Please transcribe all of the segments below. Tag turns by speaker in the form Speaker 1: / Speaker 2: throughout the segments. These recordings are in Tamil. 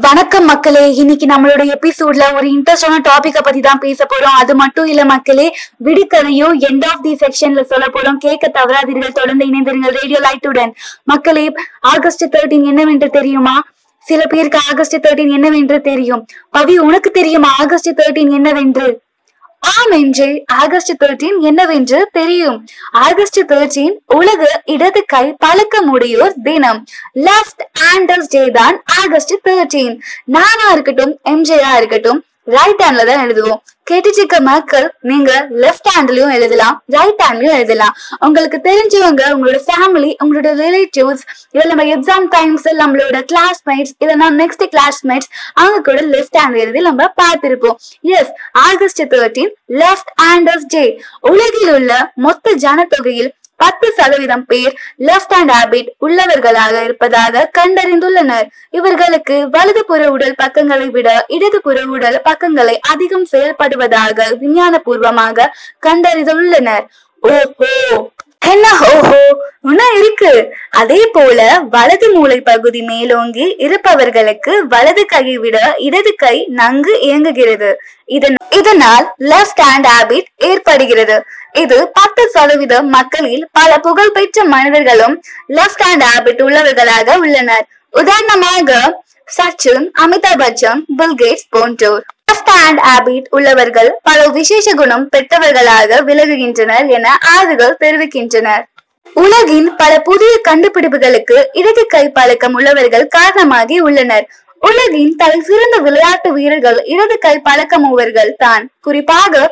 Speaker 1: வணக்கம் மக்களே. இன்னைக்கு நம்மளோட எபிசோட்ல ஒரு இன்ட்ரெஸ்டான டாபிக்க பத்தி தான் பேச போறோம். அது மட்டும் இல்ல மக்களே விடுக்கதையும் எண்ட் ஆஃப் தி செக்ஷன்ல சொல்ல போறோம். கேட்க தவறாதீர்கள். தொடர்ந்து இணைந்திருங்கள் ரேடியோ லைட்டுடன் மக்களே ஆகஸ்ட் தேர்ட்டீன் என்னவென்று தெரியுமா? சில பேருக்கு ஆகஸ்ட் தேர்ட்டீன் என்னவென்று தெரியும். பவி உனக்கு தெரியுமா ஆகஸ்ட் தேர்ட்டீன் என்னவென்று? ஆம் என்று ஆகஸ்ட் தேர்ட்டீன் என்னவென்று தெரியும். ஆகஸ்ட் தேர்ட்டீன் உலக இடது கை பழக்க முடியோர் தினம். லெஃப்ட் ஹேண்டர்ஸ் டே தான் ஆகஸ்ட் தேர்ட்டீன் நானா இருக்கட்டும் எம்ஜேயா இருக்கட்டும் ரைட் ஹேண்ட்ல தான் எழுதுவோம். கேட்டுட்டு இருக்க மக்கள் நீங்க லெஃப்ட் ஹேண்ட்லயும் எழுதலாம் ரைட் ஹேண்ட்லயும் எழுதலாம். உங்களுக்கு தெரிஞ்சவங்க உங்களோட ஃபேமிலி உங்களோட ரிலேட்டிவ்ஸ் இல்ல நம்ம எக்ஸாம் டைம்ஸ் நம்மளோட கிளாஸ்மேட்ஸ் இல்லைன்னா நெக்ஸ்ட் கிளாஸ்மேட்ஸ் அவங்க கூட லெஃப்ட் ஹேண்ட் எழுதி நம்ம பார்த்திருப்போம். Yes August thirteen left handers day உலகில் உள்ள மொத்த ஜனத்தொகையில் பத்து சதவீதம் பேர் லெஃப்ட் ஹேண்ட் ஹேபிட் உள்ளவர்களாக இருப்பதாக கண்டறிந்துள்ளனர். இவர்களுக்கு வலதுபுற உடல் பக்கங்களை விட இடதுபுற உடல் பக்கங்களை அதிகம் செயல்படுவதாக விஞ்ஞானபூர்வமாக கண்டறிந்துள்ளனர். ஓஹோ! என்ன ஓஹோ உணா இருக்கு. அதே போல வலது மூளை பகுதி மேலோங்கி இருப்பவர்களுக்கு வலது கையை விட இடது கை நன்கு இயங்குகிறது. இதன் இதனால் லெப்ட் ஹேண்ட் ஹேபிட் ஏற்படுகிறது. இது பத்து சதவீதம் மக்களில் பல புகழ்பெற்ற மனிதர்களும் லெப்ட் ஹேண்ட் ஹேபிட் உள்ளவர்களாக உள்ளனர். உதாரணமாக சச்சின் அமிதாப் பச்சன் பில்கேட்ஸ் போன்றோர். லெஃப்ட் ஹேபிட் உள்ளவர்கள் பல விசேஷ குணம் பெற்றவர்களாக விலகுகின்றனர் என ஆய்வுகள் தெரிவிக்கின்றனர். உலகின் பல புதிய கண்டுபிடிப்புகளுக்கு இடது கை பழக்கம் உள்ளவர்கள் காரணமாகி உள்ளனர். உலகின் தலை சிறந்த விளையாட்டு வீரர்கள் இடது கை பழக்கமுவர்கள் தான். குறிப்பாக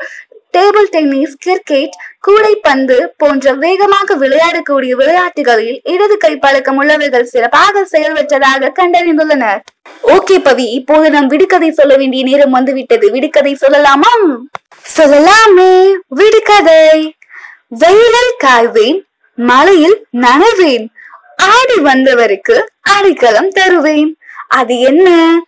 Speaker 1: டேபிள் டென்னிஸ் கிரிக்கெட் கூடைப்பந்து போன்ற வேகமாக விளையாடக்கூடிய விளையாட்டுகளில் இடது கை பழக்கம் உள்ளவர்கள் சிறப்பாக செயல்பட்டதாக கண்டறிந்துள்ளனர். ஓகே பவி இப்போது நாம் விடுகதை சொல்ல வேண்டிய நேரம் வந்துவிட்டது. விடுகதை சொல்லலாமா? சொல்லலாமே. விடுகதை. வெயிலில் காய்வேன் மழையில் நனைவேன். ஆடி வந்தவருக்கு அடைக்கலம் தருவேன். அது என்ன?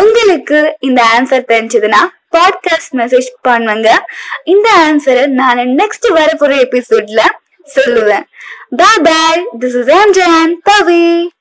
Speaker 1: உங்களுக்கு இந்த ஆன்சர் தெரிஞ்சதுன்னா பாட்காஸ்ட் மெசேஜ் பண்ணுங்க. இந்த ஆன்சரை நான் நெக்ஸ்ட் வரப்போற எபிசோட்ல சொல்லுவேன். பாய் பாய் திஸ் இஸ் ஆம் ஜான் பவி